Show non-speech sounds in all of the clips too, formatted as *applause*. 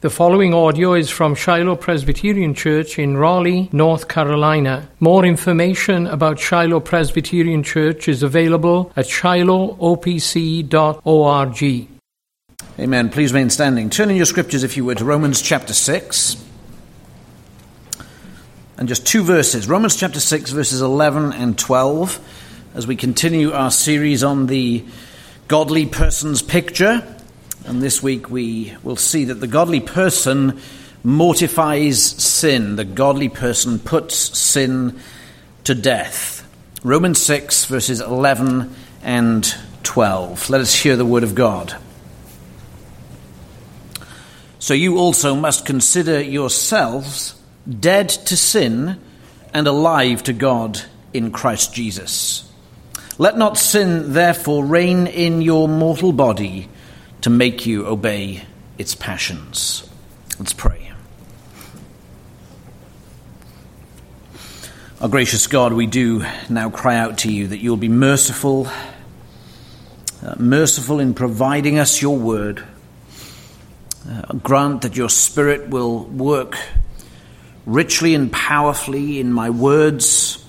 The following audio is from Shiloh Presbyterian Church in Raleigh, North Carolina. More information about Shiloh Presbyterian Church is available at shilohopc.org. Amen. Please remain standing. Turn in your scriptures, if you would, to Romans chapter 6. And just two verses Romans chapter 6, verses 11 and 12, as we continue our series on the godly person's picture. And this week we will see that the godly person mortifies sin. The godly person puts sin to death. Romans 6, verses 11 and 12. Let us hear the word of God. So you also must consider yourselves dead to sin and alive to God in Christ Jesus. Let not sin, therefore, reign in your mortal body to make you obey its passions. Let's pray. Our gracious God, we do now cry out to you that you'll be merciful, uh, merciful in providing us your word. Uh, grant that your Spirit will work richly and powerfully in my words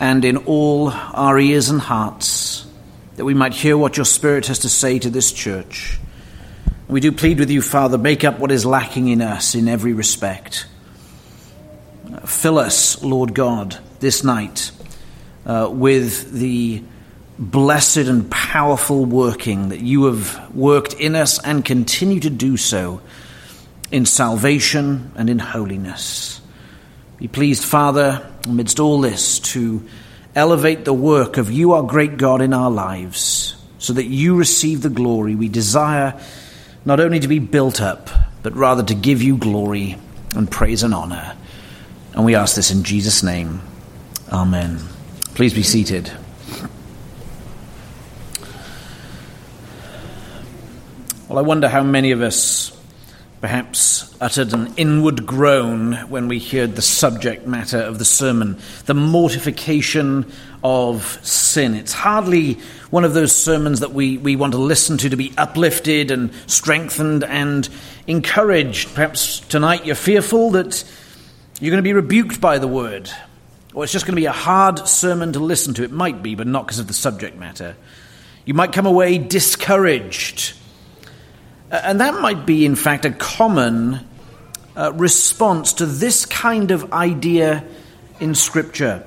and in all our ears and hearts that we might hear what your Spirit has to say to this church. We do plead with you, Father, make up what is lacking in us in every respect. Fill us, Lord God, this night uh, with the blessed and powerful working that you have worked in us and continue to do so in salvation and in holiness. Be pleased, Father, amidst all this, to elevate the work of you, our great God, in our lives, so that you receive the glory. We desire not only to be built up, but rather to give you glory and praise and honor. And we ask this in Jesus' name. Amen. Please be seated. Well, I wonder how many of us perhaps uttered an inward groan when we heard the subject matter of the sermon the mortification of sin. It's hardly one of those sermons that we, we want to listen to to be uplifted and strengthened and encouraged. Perhaps tonight you're fearful that you're going to be rebuked by the word, or it's just going to be a hard sermon to listen to. It might be, but not because of the subject matter. You might come away discouraged and that might be, in fact, a common uh, response to this kind of idea in Scripture.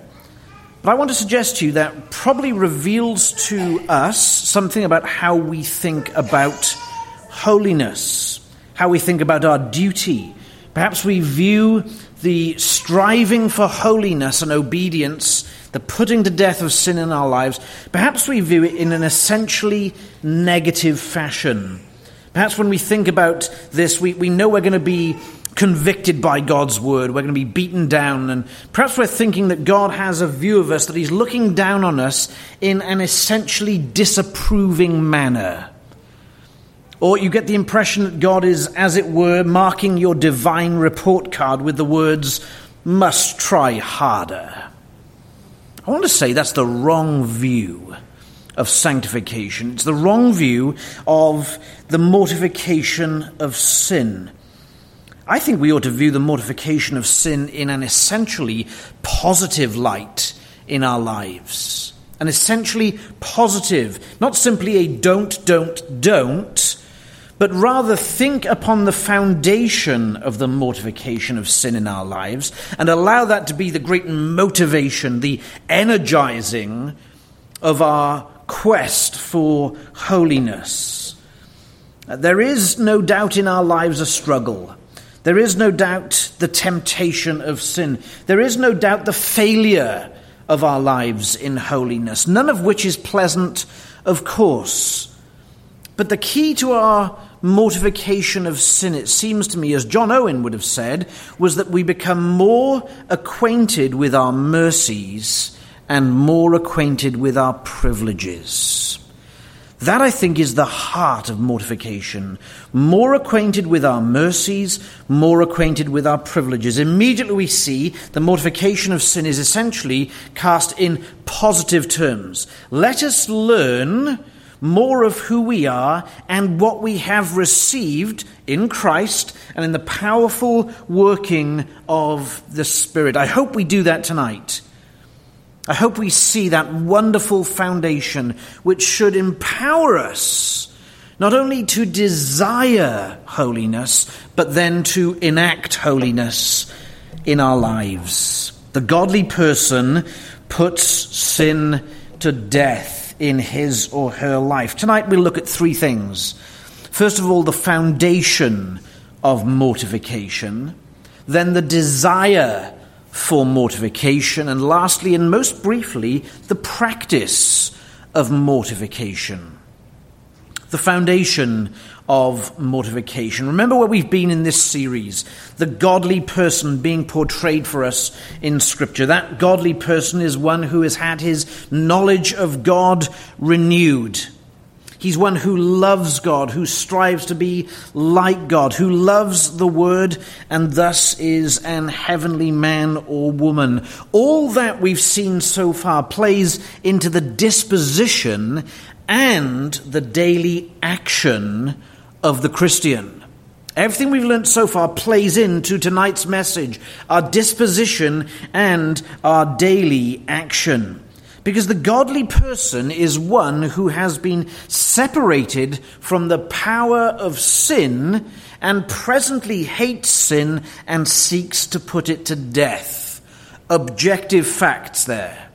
But I want to suggest to you that probably reveals to us something about how we think about holiness, how we think about our duty. Perhaps we view the striving for holiness and obedience, the putting to death of sin in our lives, perhaps we view it in an essentially negative fashion. Perhaps when we think about this, we, we know we're going to be convicted by God's word. We're going to be beaten down. And perhaps we're thinking that God has a view of us, that He's looking down on us in an essentially disapproving manner. Or you get the impression that God is, as it were, marking your divine report card with the words, must try harder. I want to say that's the wrong view of sanctification. It's the wrong view of the mortification of sin. I think we ought to view the mortification of sin in an essentially positive light in our lives. An essentially positive, not simply a don't, don't, don't, but rather think upon the foundation of the mortification of sin in our lives and allow that to be the great motivation, the energizing of our quest for holiness. There is no doubt in our lives a struggle. There is no doubt the temptation of sin. There is no doubt the failure of our lives in holiness, none of which is pleasant, of course. But the key to our mortification of sin, it seems to me, as John Owen would have said, was that we become more acquainted with our mercies and more acquainted with our privileges. That, I think, is the heart of mortification. More acquainted with our mercies, more acquainted with our privileges. Immediately we see the mortification of sin is essentially cast in positive terms. Let us learn more of who we are and what we have received in Christ and in the powerful working of the Spirit. I hope we do that tonight. I hope we see that wonderful foundation which should empower us not only to desire holiness, but then to enact holiness in our lives. The godly person puts sin to death in his or her life. Tonight we'll look at three things. First of all, the foundation of mortification, then the desire for mortification, and lastly, and most briefly, the practice of mortification. The foundation of mortification. Remember where we've been in this series the godly person being portrayed for us in Scripture. That godly person is one who has had his knowledge of God renewed. He's one who loves God, who strives to be like God, who loves the Word, and thus is an heavenly man or woman. All that we've seen so far plays into the disposition and the daily action of the Christian. Everything we've learnt so far plays into tonight's message, our disposition and our daily action. Because the godly person is one who has been separated from the power of sin and presently hates sin and seeks to put it to death. Objective facts there.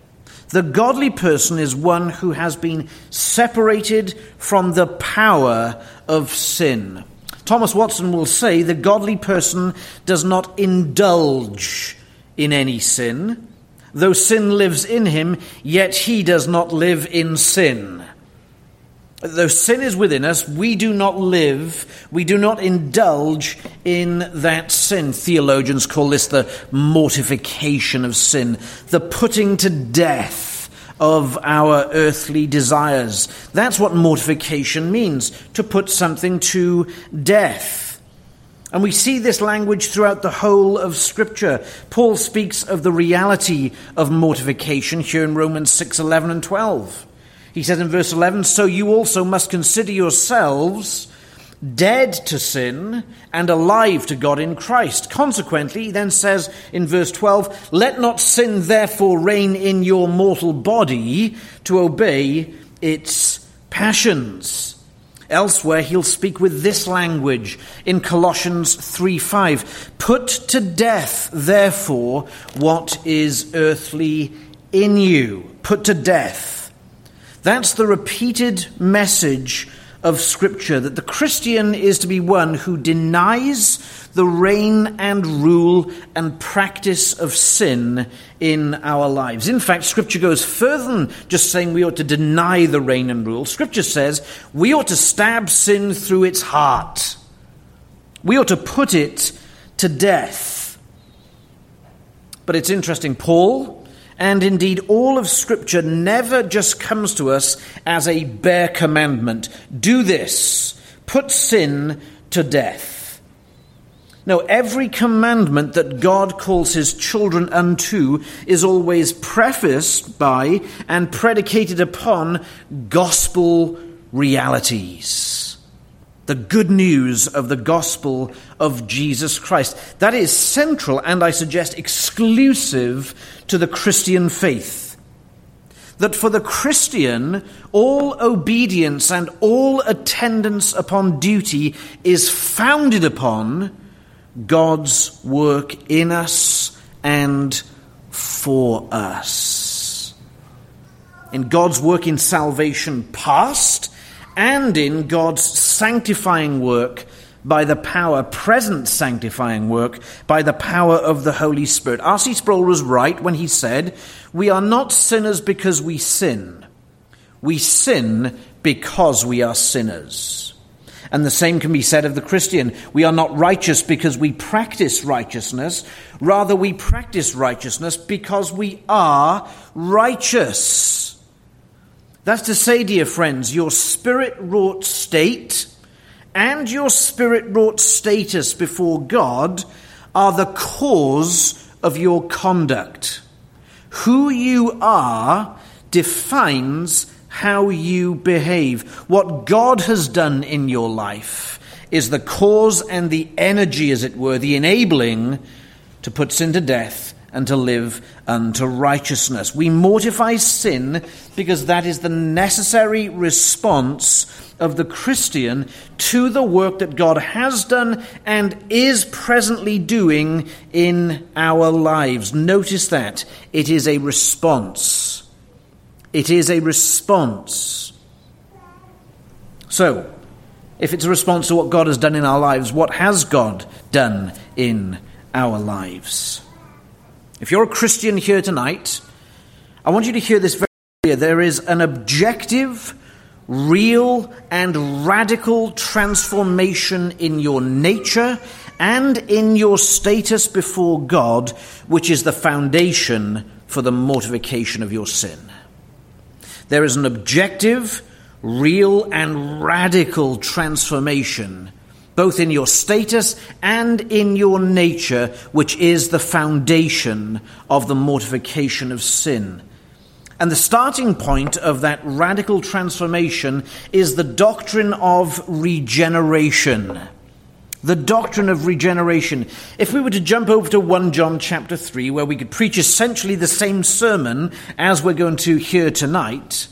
The godly person is one who has been separated from the power of sin. Thomas Watson will say the godly person does not indulge in any sin Though sin lives in him, yet he does not live in sin. Though sin is within us, we do not live, we do not indulge in that sin. Theologians call this the mortification of sin, the putting to death of our earthly desires. That's what mortification means, to put something to death. And we see this language throughout the whole of Scripture. Paul speaks of the reality of mortification here in Romans 6 11 and 12. He says in verse 11, So you also must consider yourselves dead to sin and alive to God in Christ. Consequently, he then says in verse 12, Let not sin therefore reign in your mortal body to obey its passions. Elsewhere, he'll speak with this language in Colossians 3 5. Put to death, therefore, what is earthly in you. Put to death. That's the repeated message of Scripture that the Christian is to be one who denies the reign and rule and practice of sin in our lives. In fact, Scripture goes further than just saying we ought to deny the reign and rule. Scripture says we ought to stab sin through its heart, we ought to put it to death. But it's interesting, Paul and indeed all of Scripture never just comes to us as a bare commandment do this, put sin to death. No, every commandment that God calls his children unto is always prefaced by and predicated upon gospel realities the good news of the gospel of Jesus Christ. That is central and I suggest exclusive to the Christian faith. That for the Christian, all obedience and all attendance upon duty is founded upon God's work in us and for us. In God's work in salvation past, and in God's sanctifying work by the power, present sanctifying work, by the power of the Holy Spirit. R.C. Sproul was right when he said, We are not sinners because we sin. We sin because we are sinners. And the same can be said of the Christian. We are not righteous because we practice righteousness. Rather, we practice righteousness because we are righteous. That's to say, dear friends, your spirit wrought state and your spirit wrought status before God are the cause of your conduct. Who you are defines how you behave. What God has done in your life is the cause and the energy, as it were, the enabling to put sin to death and to live unto righteousness. We mortify sin because that is the necessary response of the Christian to the work that God has done and is presently doing in our lives. Notice that. It is a response. It is a response. So, if it's a response to what God has done in our lives, what has God done in our lives? If you're a Christian here tonight, I want you to hear this very clear. There is an objective, real, and radical transformation in your nature and in your status before God, which is the foundation for the mortification of your sin. There is an objective, real, and radical transformation both in your status and in your nature, which is the foundation of the mortification of sin. And the starting point of that radical transformation is the doctrine of regeneration. The doctrine of regeneration. If we were to jump over to 1 John chapter 3, where we could preach essentially the same sermon as we're going to hear tonight,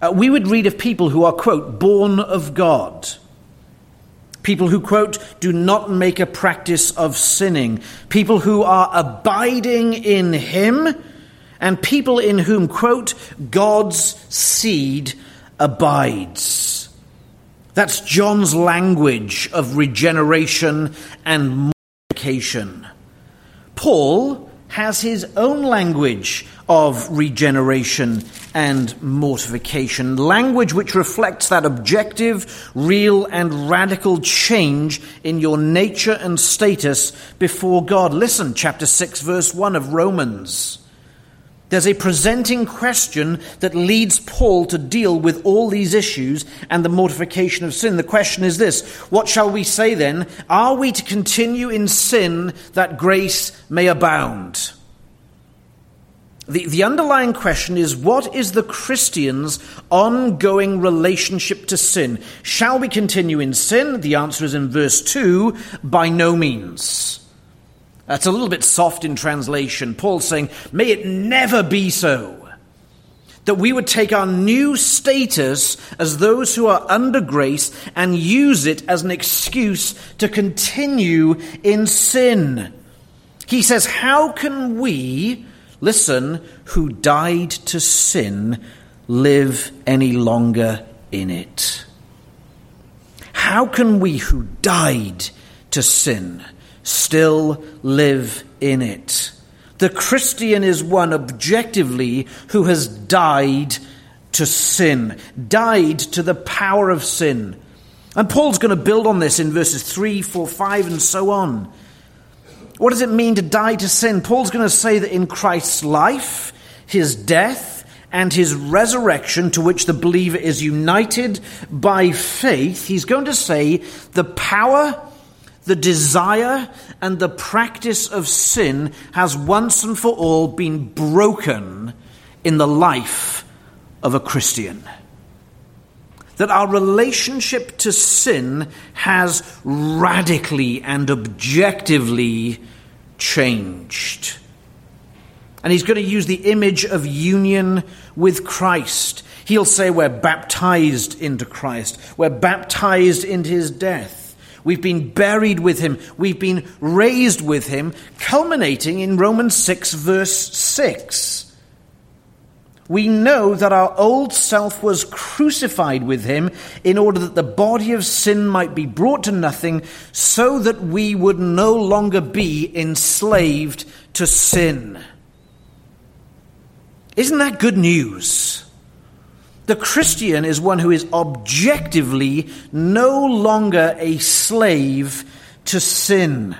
uh, we would read of people who are, quote, born of God. People who, quote, do not make a practice of sinning. People who are abiding in Him. And people in whom, quote, God's seed abides. That's John's language of regeneration and mortification. Paul has his own language of regeneration and mortification. Language which reflects that objective, real, and radical change in your nature and status before God. Listen, chapter 6, verse 1 of Romans. There's a presenting question that leads Paul to deal with all these issues and the mortification of sin. The question is this What shall we say then? Are we to continue in sin that grace may abound? The, the underlying question is what is the Christian's ongoing relationship to sin? Shall we continue in sin? The answer is in verse 2 by no means. That's a little bit soft in translation. Paul's saying, May it never be so. That we would take our new status as those who are under grace and use it as an excuse to continue in sin. He says, How can we, listen, who died to sin, live any longer in it? How can we who died to sin still live in it. The Christian is one objectively who has died to sin, died to the power of sin. And Paul's going to build on this in verses 3, 4, 5, and so on. What does it mean to die to sin? Paul's going to say that in Christ's life, his death, and his resurrection, to which the believer is united by faith, he's going to say the power the desire and the practice of sin has once and for all been broken in the life of a Christian. That our relationship to sin has radically and objectively changed. And he's going to use the image of union with Christ. He'll say we're baptized into Christ, we're baptized into his death. We've been buried with him. We've been raised with him, culminating in Romans 6, verse 6. We know that our old self was crucified with him in order that the body of sin might be brought to nothing, so that we would no longer be enslaved to sin. Isn't that good news? The Christian is one who is objectively no longer a slave to sin.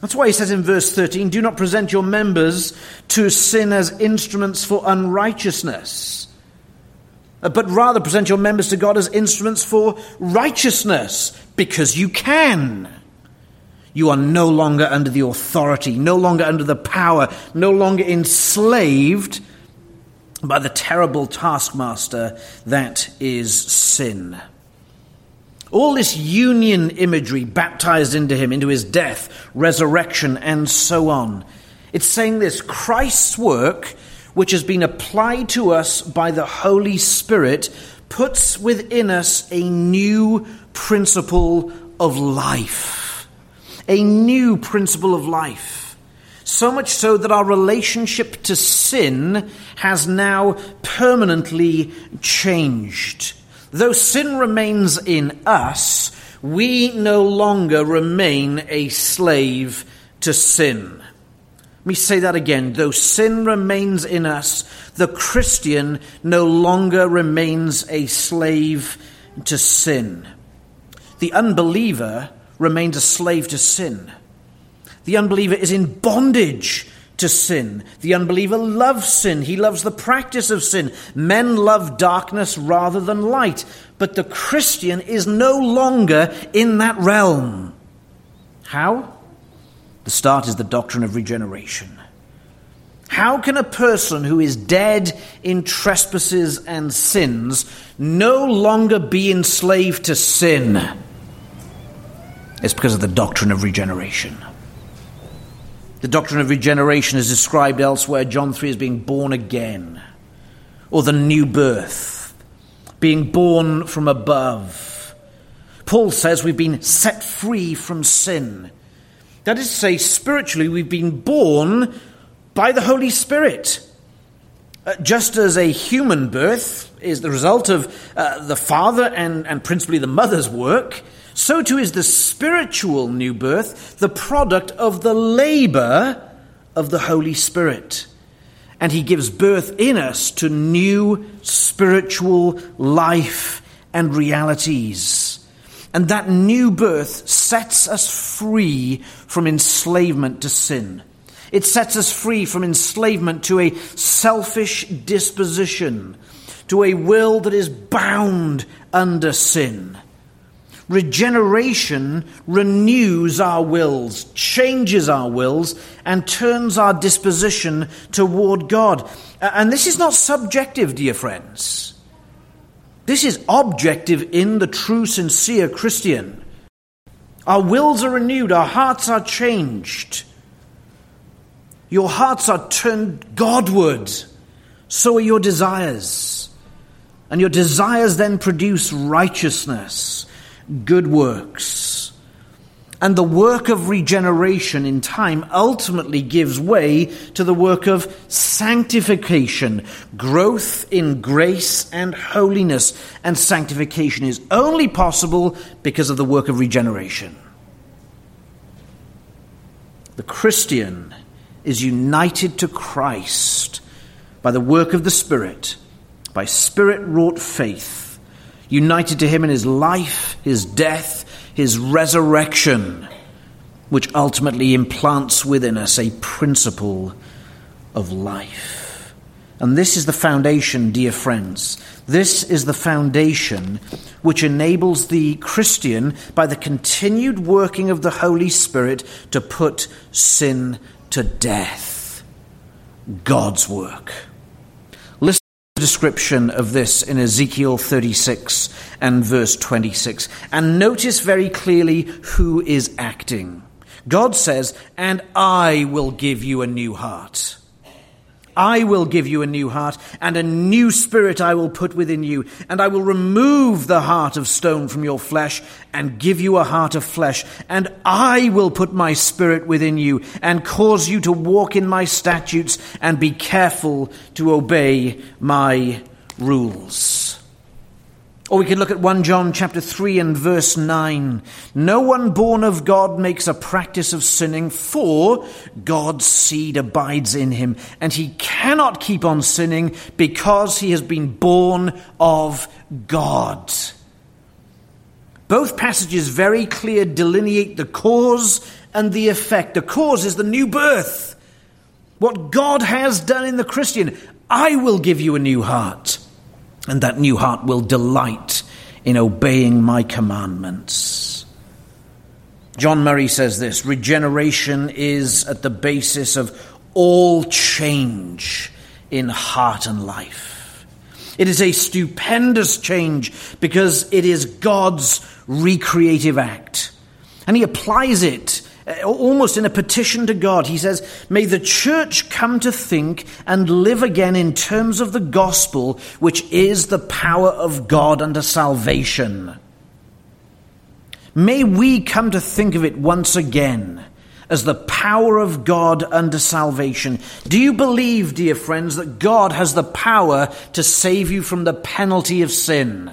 That's why he says in verse 13, Do not present your members to sin as instruments for unrighteousness, but rather present your members to God as instruments for righteousness, because you can. You are no longer under the authority, no longer under the power, no longer enslaved by the terrible taskmaster that is sin. All this union imagery baptized into him, into his death, resurrection, and so on. It's saying this Christ's work, which has been applied to us by the Holy Spirit, puts within us a new principle of life. A new principle of life. So much so that our relationship to sin has now permanently changed. Though sin remains in us, we no longer remain a slave to sin. Let me say that again. Though sin remains in us, the Christian no longer remains a slave to sin. The unbeliever remains a slave to sin. The unbeliever is in bondage to sin. The unbeliever loves sin. He loves the practice of sin. Men love darkness rather than light. But the Christian is no longer in that realm. How? The start is the doctrine of regeneration. How can a person who is dead in trespasses and sins no longer be enslaved to sin? It's because of the doctrine of regeneration. The doctrine of regeneration is described elsewhere, John 3, as being born again, or the new birth, being born from above. Paul says we've been set free from sin. That is to say, spiritually, we've been born by the Holy Spirit. Uh, just as a human birth is the result of uh, the father and, and principally the mother's work, so too is the spiritual new birth the product of the labor of the Holy Spirit. And he gives birth in us to new spiritual life and realities. And that new birth sets us free from enslavement to sin. It sets us free from enslavement to a selfish disposition, to a will that is bound under sin. Regeneration renews our wills, changes our wills, and turns our disposition toward God. And this is not subjective, dear friends. This is objective in the true, sincere Christian. Our wills are renewed, our hearts are changed. Your hearts are turned Godward, so are your desires. And your desires then produce righteousness, good works. And the work of regeneration in time ultimately gives way to the work of sanctification, growth in grace and holiness. And sanctification is only possible because of the work of regeneration. The Christian is united to Christ by the work of the Spirit, by Spirit wrought faith, united to Him in His life, His death, his resurrection, which ultimately implants within us a principle of life. And this is the foundation, dear friends. This is the foundation which enables the Christian, by the continued working of the Holy Spirit, to put sin to death. God's work description of this in Ezekiel 36 and verse 26. And notice very clearly who is acting. God says, And I will give you a new heart. I will give you a new heart, and a new spirit I will put within you, and I will remove the heart of stone from your flesh, and give you a heart of flesh, and I will put my spirit within you, and cause you to walk in my statutes, and be careful to obey my rules. Or we could look at 1 John chapter 3 and verse 9. No one born of God makes a practice of sinning, for God's seed abides in him, and he cannot keep on sinning because he has been born of God. Both passages very clear delineate the cause and the effect. The cause is the new birth. What God has done in the Christian. I will give you a new heart and that new heart will delight in obeying my commandments. John Murray says this regeneration is at the basis of all change in heart and life. It is a stupendous change because it is God's recreative act. And he applies it Uh, almost in a petition to God. He says, May the church come to think and live again in terms of the gospel, which is the power of God unto salvation. May we come to think of it once again as the power of God unto salvation. Do you believe, dear friends, that God has the power to save you from the penalty of sin?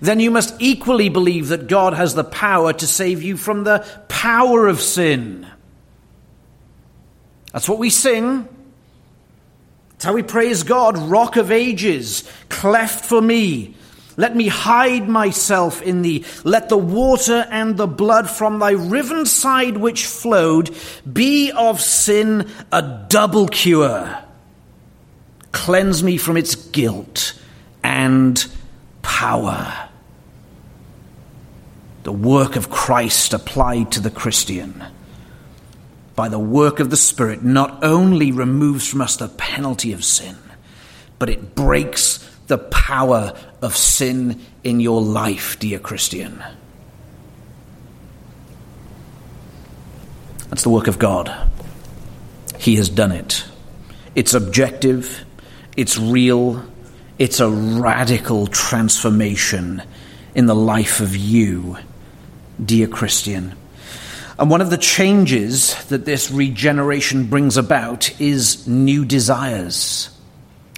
Then you must equally believe that God has the power to save you from the power of sin. That's what we sing. That's how we praise God, Rock of Ages, cleft for me. Let me hide myself in thee. Let the water and the blood from thy riven side which flowed be of sin a double cure. Cleanse me from its guilt and power. The work of Christ applied to the Christian by the work of the Spirit not only removes from us the penalty of sin, but it breaks the power of sin in your life, dear Christian. That's the work of God. He has done it. It's objective, it's real, it's a radical transformation in the life of you, dear Christian. And one of the changes that this regeneration brings about is new desires.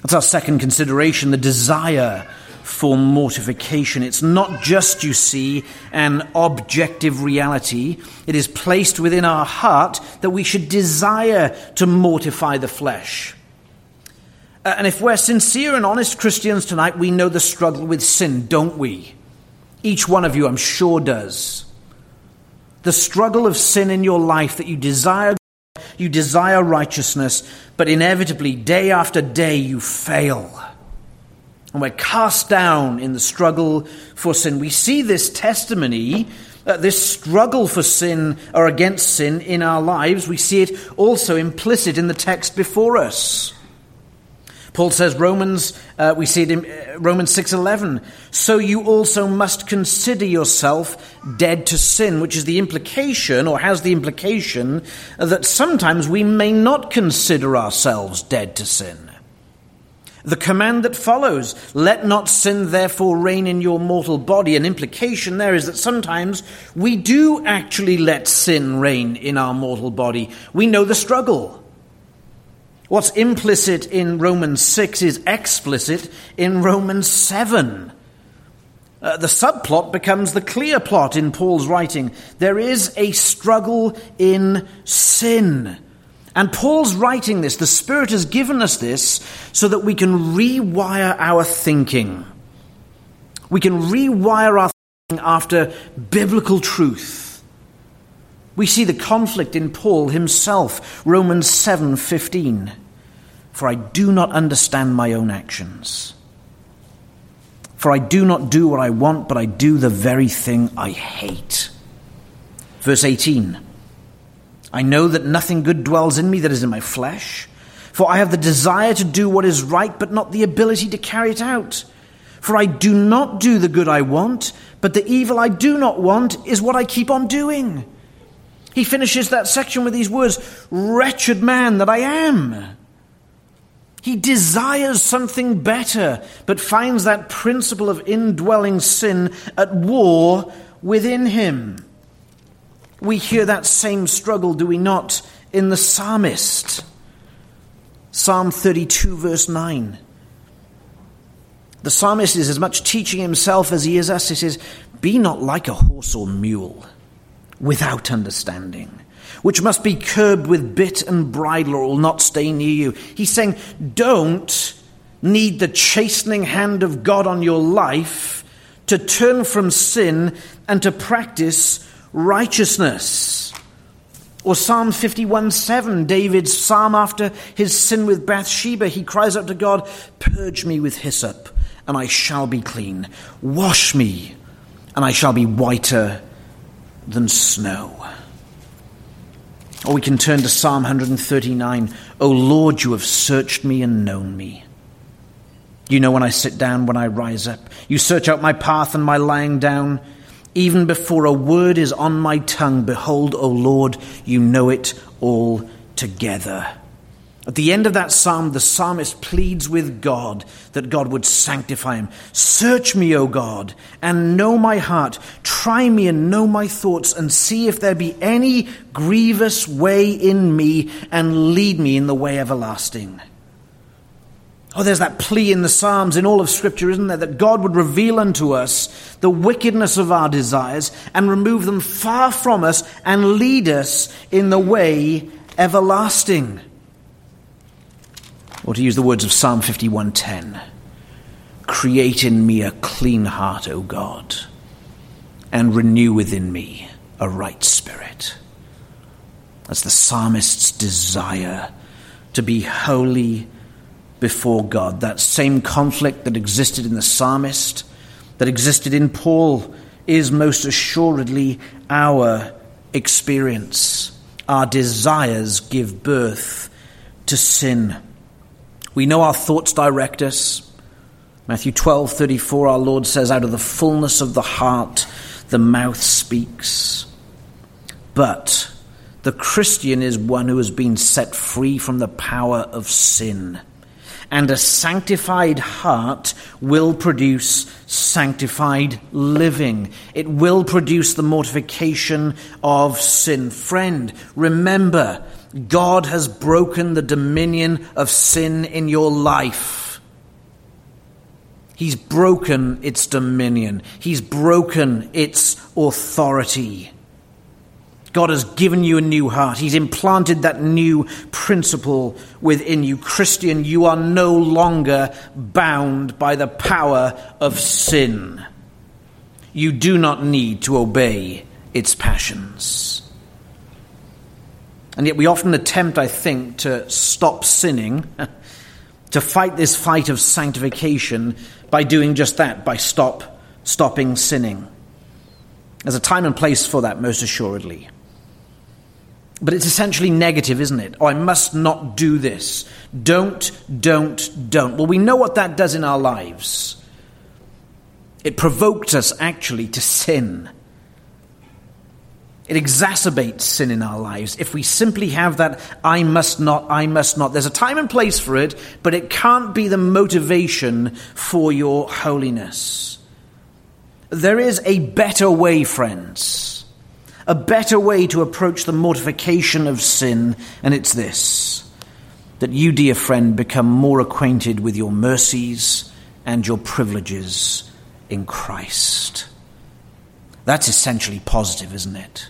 That's our second consideration the desire for mortification. It's not just, you see, an objective reality. It is placed within our heart that we should desire to mortify the flesh. Uh, and if we're sincere and honest Christians tonight, we know the struggle with sin, don't we? Each one of you, I'm sure, does. The struggle of sin in your life that you desire you desire righteousness, but inevitably, day after day, you fail. And we're cast down in the struggle for sin. We see this testimony, uh, this struggle for sin or against sin in our lives. We see it also implicit in the text before us. Paul says Romans, uh, we see it in uh, Romans 6:11. So you also must consider yourself dead to sin, which is the implication, or has the implication, that sometimes we may not consider ourselves dead to sin. The command that follows, let not sin therefore reign in your mortal body, an implication there is that sometimes we do actually let sin reign in our mortal body. We know the struggle. What's implicit in Romans 6 is explicit in Romans 7. Uh, the subplot becomes the clear plot in Paul's writing. There is a struggle in sin. And Paul's writing this, the Spirit has given us this so that we can rewire our thinking. We can rewire our thinking after biblical truth. We see the conflict in Paul himself, Romans 7:15. For I do not understand my own actions. For I do not do what I want, but I do the very thing I hate. Verse 18. I know that nothing good dwells in me that is in my flesh, for I have the desire to do what is right, but not the ability to carry it out. For I do not do the good I want, but the evil I do not want is what I keep on doing. He finishes that section with these words Wretched man that I am. He desires something better, but finds that principle of indwelling sin at war within him. We hear that same struggle, do we not, in the psalmist? Psalm 32, verse 9. The psalmist is as much teaching himself as he is us. He says, Be not like a horse or mule without understanding, which must be curbed with bit and bridle or will not stay near you. He's saying, don't need the chastening hand of God on your life to turn from sin and to practice righteousness. Or Psalm 51 7, David's psalm after his sin with Bathsheba, he cries out to God, Purge me with hyssop, and I shall be clean. Wash me, and I shall be whiter than snow. Or we can turn to Psalm 139 O Lord, you have searched me and known me. You know when I sit down, when I rise up. You search out my path and my lying down. Even before a word is on my tongue, behold, O Lord, you know it all together. At the end of that psalm, the psalmist pleads with God that God would sanctify him. Search me, O God, and know my heart. Try me and know my thoughts, and see if there be any grievous way in me, and lead me in the way everlasting. Oh, there's that plea in the Psalms, in all of Scripture, isn't there? That God would reveal unto us the wickedness of our desires and remove them far from us and lead us in the way everlasting. Or to use the words of Psalm 51:10, create in me a clean heart, O God, and renew within me a right spirit. That's the psalmist's desire to be holy before God. That same conflict that existed in the psalmist, that existed in Paul, is most assuredly our experience. Our desires give birth to sin. We know our thoughts direct us. Matthew 12, 34, our Lord says, Out of the fullness of the heart, the mouth speaks. But the Christian is one who has been set free from the power of sin and a sanctified heart will produce sanctified living. It will produce the mortification of sin. Friend, remember, God has broken the dominion of sin in your life. He's broken its dominion. He's broken its authority. God has given you a new heart. He's implanted that new principle within you. Christian, you are no longer bound by the power of sin. You do not need to obey its passions. And yet, we often attempt, I think, to stop sinning, *laughs* to fight this fight of sanctification by doing just that, by stop, stopping sinning. There's a time and place for that, most assuredly. But it's essentially negative, isn't it? Oh, I must not do this. Don't, don't, don't. Well, we know what that does in our lives. It provokes us actually to sin. It exacerbates sin in our lives if we simply have that I must not, I must not. There's a time and place for it, but it can't be the motivation for your holiness. There is a better way, friends a better way to approach the mortification of sin, and it's this that you, dear friend, become more acquainted with your mercies and your privileges in Christ. That's essentially positive, isn't it?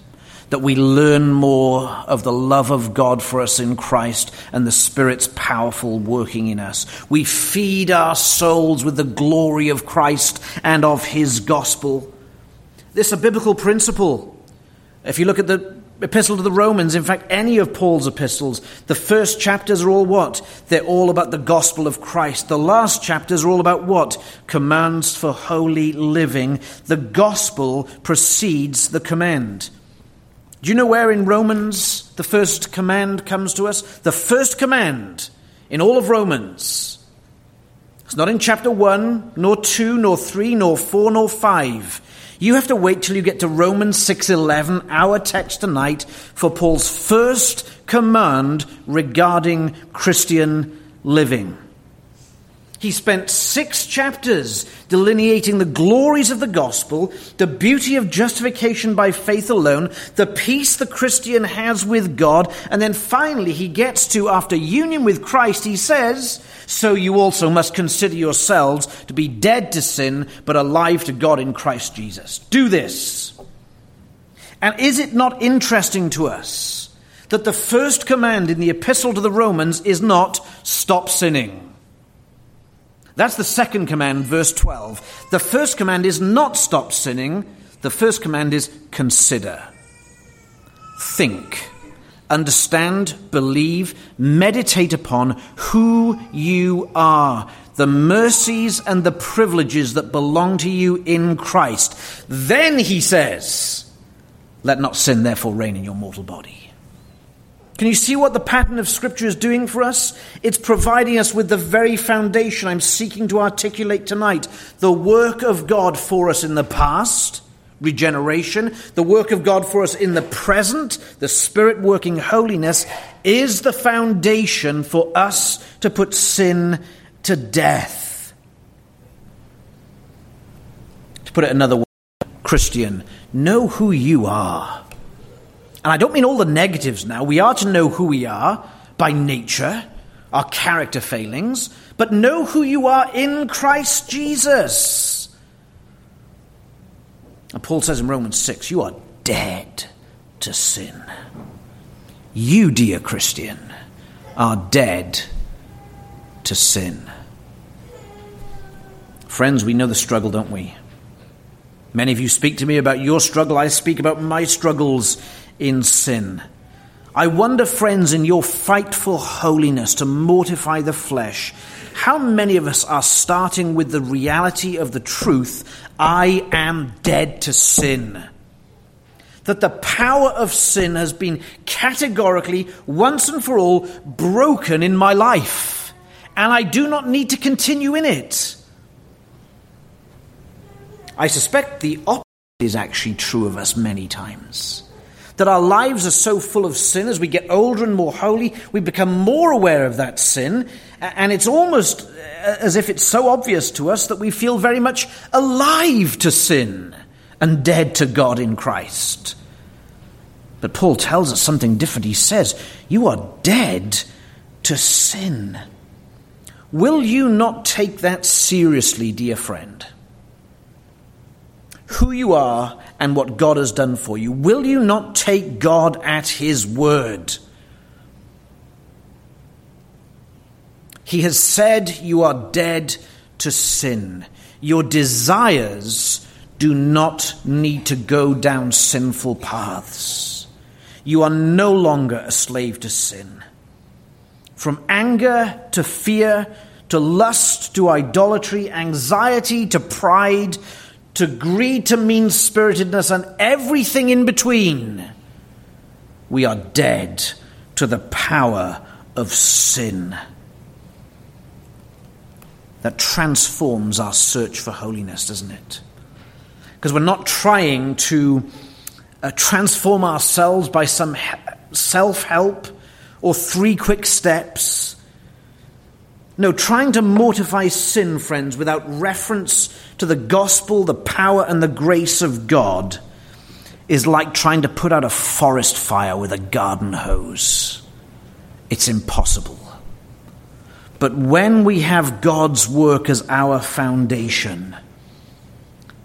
That we learn more of the love of God for us in Christ and the Spirit's powerful working in us. We feed our souls with the glory of Christ and of His gospel. This is a biblical principle if you look at the epistle to the Romans, in fact, any of Paul's epistles, the first chapters are all what? They're all about the gospel of Christ. The last chapters are all about what? Commands for holy living. The gospel precedes the command. Do you know where in Romans the first command comes to us? The first command in all of Romans. It's not in chapter 1, nor 2, nor 3, nor 4, nor 5. You have to wait till you get to Romans 6:11, our text tonight, for Paul's first command regarding Christian living. He spent six chapters delineating the glories of the gospel, the beauty of justification by faith alone, the peace the Christian has with God, and then finally he gets to, after union with Christ, he says, So you also must consider yourselves to be dead to sin, but alive to God in Christ Jesus. Do this. And is it not interesting to us that the first command in the epistle to the Romans is not stop sinning? That's the second command, verse 12. The first command is not stop sinning, the first command is consider. Think, understand, believe, meditate upon who you are, the mercies and the privileges that belong to you in Christ. Then he says, Let not sin therefore reign in your mortal body. Can you see what the pattern of Scripture is doing for us? It's providing us with the very foundation I'm seeking to articulate tonight. The work of God for us in the past, regeneration, the work of God for us in the present, the Spirit working holiness, is the foundation for us to put sin to death. To put it another way, Christian, know who you are. And I don't mean all the negatives now. We are to know who we are by nature, our character failings, but know who you are in Christ Jesus. And Paul says in Romans 6, you are dead to sin. You, dear Christian, are dead to sin. Friends, we know the struggle, don't we? Many of you speak to me about your struggle. I speak about my struggles in sin. I wonder, friends, in your fight for holiness to mortify the flesh, how many of us are starting with the reality of the truth I am dead to sin? That the power of sin has been categorically, once and for all, broken in my life, and I do not need to continue in it. I suspect the opposite is actually true of us many times that our lives are so full of sin as we get older and more holy, we become more aware of that sin, and it's almost uh, as if it's so obvious to us that we feel very much alive to sin and dead to God in Christ. But Paul tells us something different. He says, You are dead to sin. Will you not take that seriously, dear friend? Who you are and what God has done for you? Will you not take God at His word? He has said you are dead to sin. Your desires do not need to go down sinful paths. You are no longer a slave to sin. From anger to fear, to lust to idolatry, anxiety to pride, to greed to mean spiritedness, and everything in between, we are dead to the power of sin that transforms our search for holiness, doesn't it? Because we're not trying to uh, transform ourselves by some self help or three quick steps. No, trying to mortify sin, friends, without reference to the gospel, the power, and the grace of God is like trying to put out a forest fire with a garden hose. It's impossible. But when we have God's work as our foundation,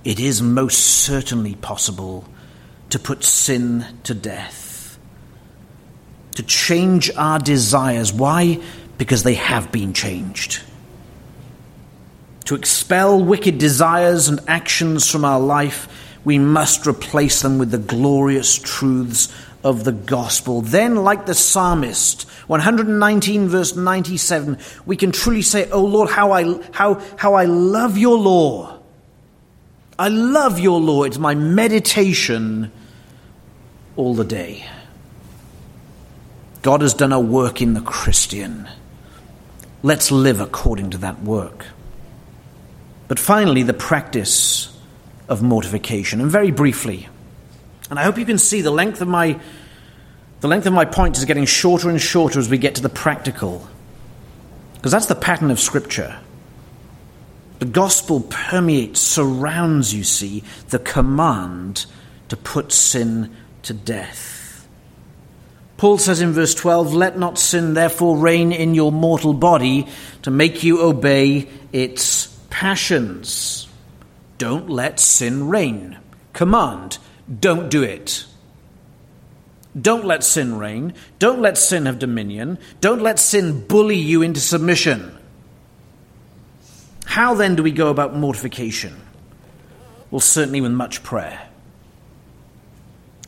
it is most certainly possible to put sin to death, to change our desires. Why? Because they have been changed. To expel wicked desires and actions from our life, we must replace them with the glorious truths of the gospel. Then, like the psalmist, 119 verse 97, we can truly say, Oh Lord, how I, how, how I love your law. I love your law. It's my meditation all the day. God has done a work in the Christian. Let's live according to that work. But finally, the practice of mortification. And very briefly, and I hope you can see the length of my the length of my point is getting shorter and shorter as we get to the practical. Because that's the pattern of Scripture. The gospel permeates, surrounds, you see, the command to put sin to death. Paul says in verse 12, Let not sin therefore reign in your mortal body to make you obey its passions. Don't let sin reign. Command, don't do it. Don't let sin reign. Don't let sin have dominion. Don't let sin bully you into submission. How then do we go about mortification? Well, certainly with much prayer.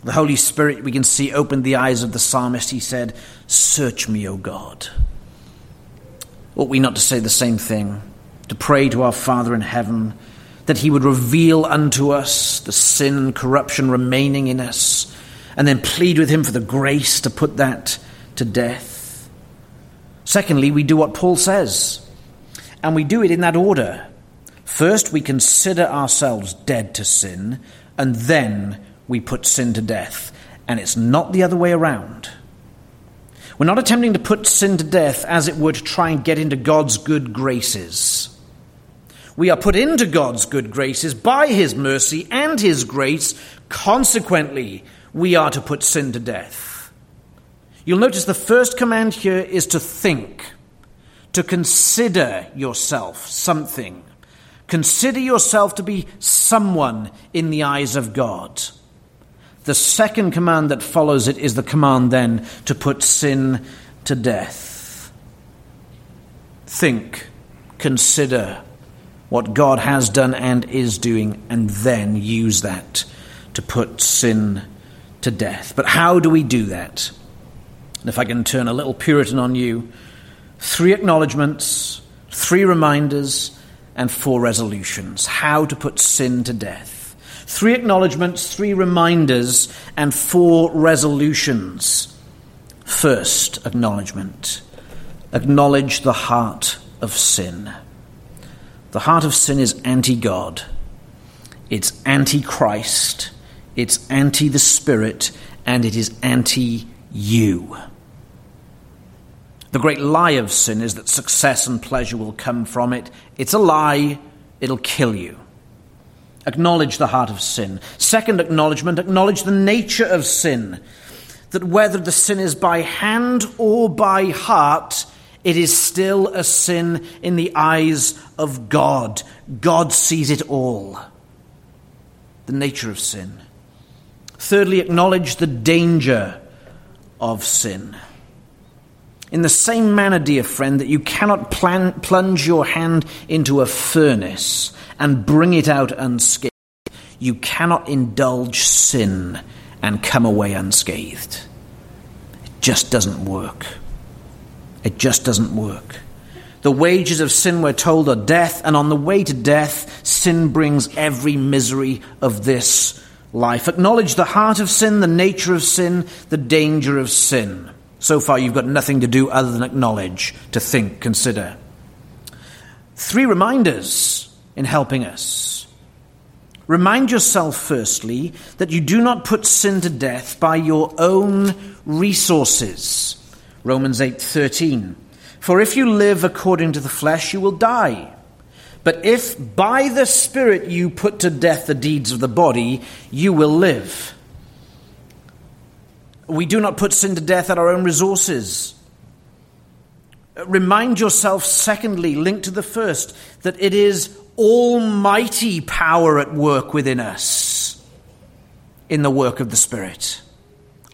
The Holy Spirit, we can see, opened the eyes of the psalmist. He said, Search me, O God. Ought we not to say the same thing? To pray to our Father in heaven that he would reveal unto us the sin and corruption remaining in us, and then plead with him for the grace to put that to death. Secondly, we do what Paul says, and we do it in that order. First, we consider ourselves dead to sin, and then we put sin to death. And it's not the other way around. We're not attempting to put sin to death, as it were, to try and get into God's good graces. We are put into God's good graces by His mercy and His grace. Consequently, we are to put sin to death. You'll notice the first command here is to think, to consider yourself something. Consider yourself to be someone in the eyes of God. The second command that follows it is the command then to put sin to death. Think, consider what God has done and is doing, and then use that to put sin to death. But how do we do that? And if I can turn a little Puritan on you, three acknowledgments, three reminders, and four resolutions. How to put sin to death. Three acknowledgments, three reminders, and four resolutions. First acknowledgement acknowledge the heart of sin. The heart of sin is anti God, it's anti Christ, it's anti the Spirit, and it is anti you. The great lie of sin is that success and pleasure will come from it. It's a lie, it'll kill you. Acknowledge the heart of sin. Second acknowledgement, acknowledge the nature of sin. That whether the sin is by hand or by heart, it is still a sin in the eyes of God. God sees it all. The nature of sin. Thirdly, acknowledge the danger of sin. In the same manner, dear friend, that you cannot plan, plunge your hand into a furnace and bring it out unscathed, you cannot indulge sin and come away unscathed. It just doesn't work. It just doesn't work. The wages of sin, we're told, are death, and on the way to death, sin brings every misery of this life. Acknowledge the heart of sin, the nature of sin, the danger of sin. So far, you've got nothing to do other than acknowledge, to think, consider. Three reminders in helping us. Remind yourself, firstly, that you do not put sin to death by your own resources. Romans 8:13. For if you live according to the flesh, you will die. But if by the Spirit you put to death the deeds of the body, you will live. We do not put sin to death at our own resources. Remind yourself, secondly, linked to the first, that it is almighty power at work within us in the work of the Spirit.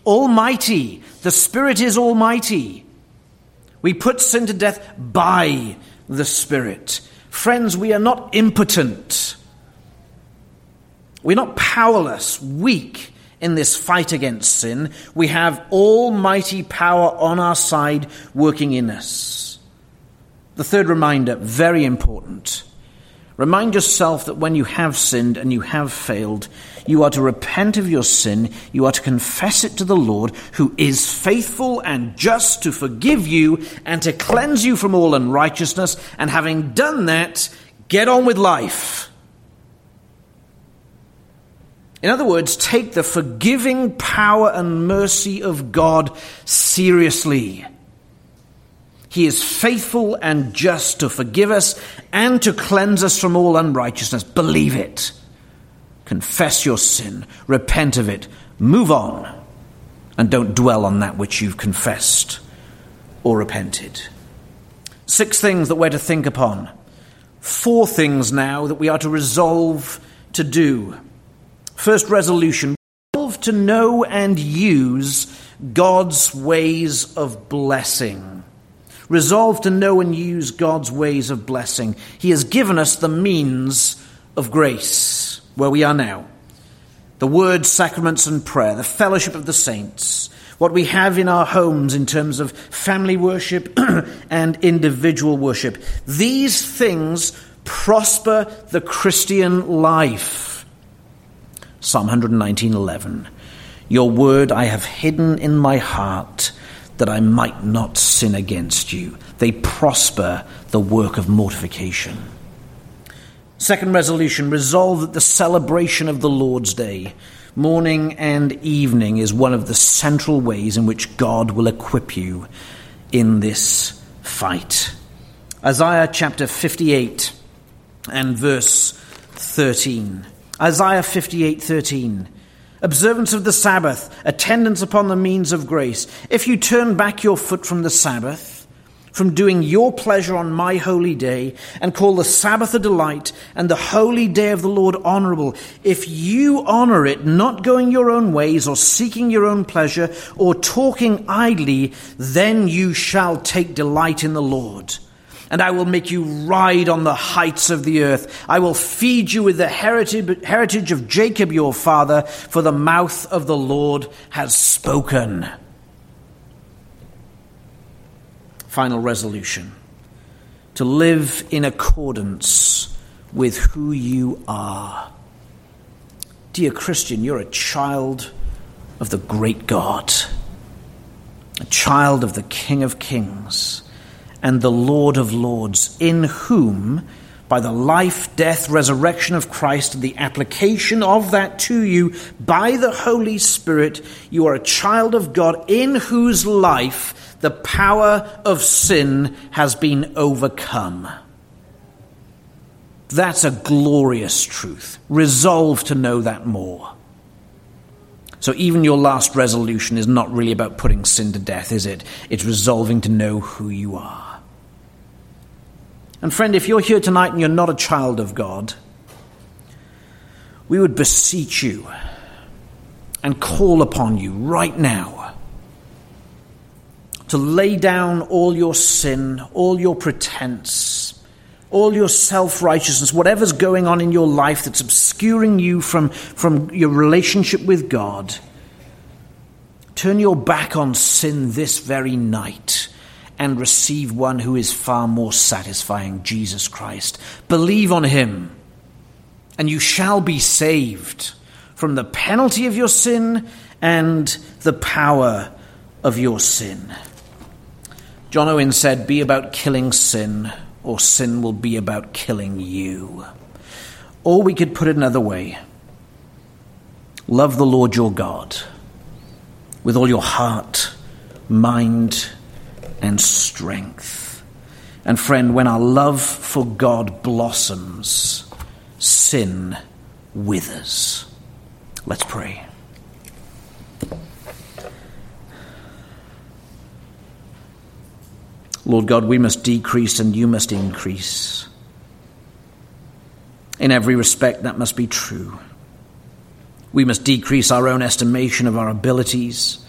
Almighty. The Spirit is almighty. We put sin to death by the Spirit. Friends, we are not impotent. We're not powerless, weak in this fight against sin, we have almighty power on our side working in us. The third reminder, very important. Remind yourself that when you have sinned and you have failed, you are to repent of your sin, you are to confess it to the Lord, who is faithful and just to forgive you and to cleanse you from all unrighteousness, and having done that, get on with life. In other words, take the forgiving power and mercy of God seriously. He is faithful and just to forgive us and to cleanse us from all unrighteousness. Believe it. Confess your sin, repent of it, move on, and don't dwell on that which you've confessed or repented. Six things that we're to think upon. Four things now that we are to resolve to do. First resolution resolve to know and use God's ways of blessing. Resolve to know and use God's ways of blessing. He has given us the means of grace where we are now. The word, sacraments, and prayer, the fellowship of the saints, what we have in our homes in terms of family worship *clears throat* and individual worship. These things prosper the Christian life. Psalm 119:11. Your word I have hidden in my heart that I might not sin against you. They prosper the work of mortification. Second resolution resolve that the celebration of the Lord's Day, morning and evening, is one of the central ways in which God will equip you in this fight. Isaiah chapter 58 and verse 13. Isaiah 58:13. observance of the Sabbath, attendance upon the means of grace. If you turn back your foot from the Sabbath, from doing your pleasure on my holy day, and call the Sabbath a delight, and the holy day of the Lord honorable, if you honor it, not going your own ways, or seeking your own pleasure, or talking idly, then you shall take delight in the Lord and I will make you ride on the heights of the earth. I will feed you with the heritage of Jacob your father, for the mouth of the Lord has spoken. Final resolution to live in accordance with who you are. Dear Christian, you're a child of the great God, a child of the King of Kings and the Lord of Lords, in whom, by the life, death, resurrection of Christ, and the application of that to you by the Holy Spirit, you are a child of God, in whose life the power of sin has been overcome. That's a glorious truth. Resolve to know that more. So even your last resolution is not really about putting sin to death, is it? It's resolving to know who you are. And friend, if you're here tonight and you're not a child of God, we would beseech you and call upon you right now to lay down all your sin, all your pretense, all your self righteousness, whatever's going on in your life that's obscuring you from, from your relationship with God. Turn your back on sin this very night and receive one who is far more satisfying, Jesus Christ. Believe on him, and you shall be saved from the penalty of your sin and the power of your sin. John Owen said, Be about killing sin, or sin will be about killing you. Or we could put it another way love the Lord your God with all your heart, mind, and strength. And friend, when our love for God blossoms, sin withers. Let's pray. Lord God, we must decrease and you must increase. In every respect, that must be true. We must decrease our own estimation of our abilities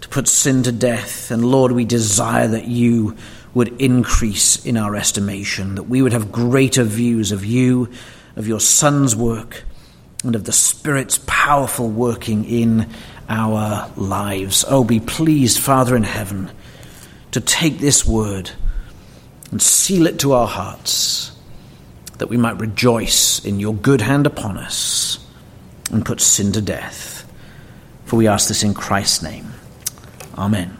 to put sin to death. And Lord, we desire that you would increase in our estimation, that we would have greater views of you, of your Son's work, and of the Spirit's powerful working in our lives. Oh, be pleased, Father in heaven, to take this word and seal it to our hearts, that we might rejoice in your good hand upon us and put sin to death. For we ask this in Christ's name. Amen.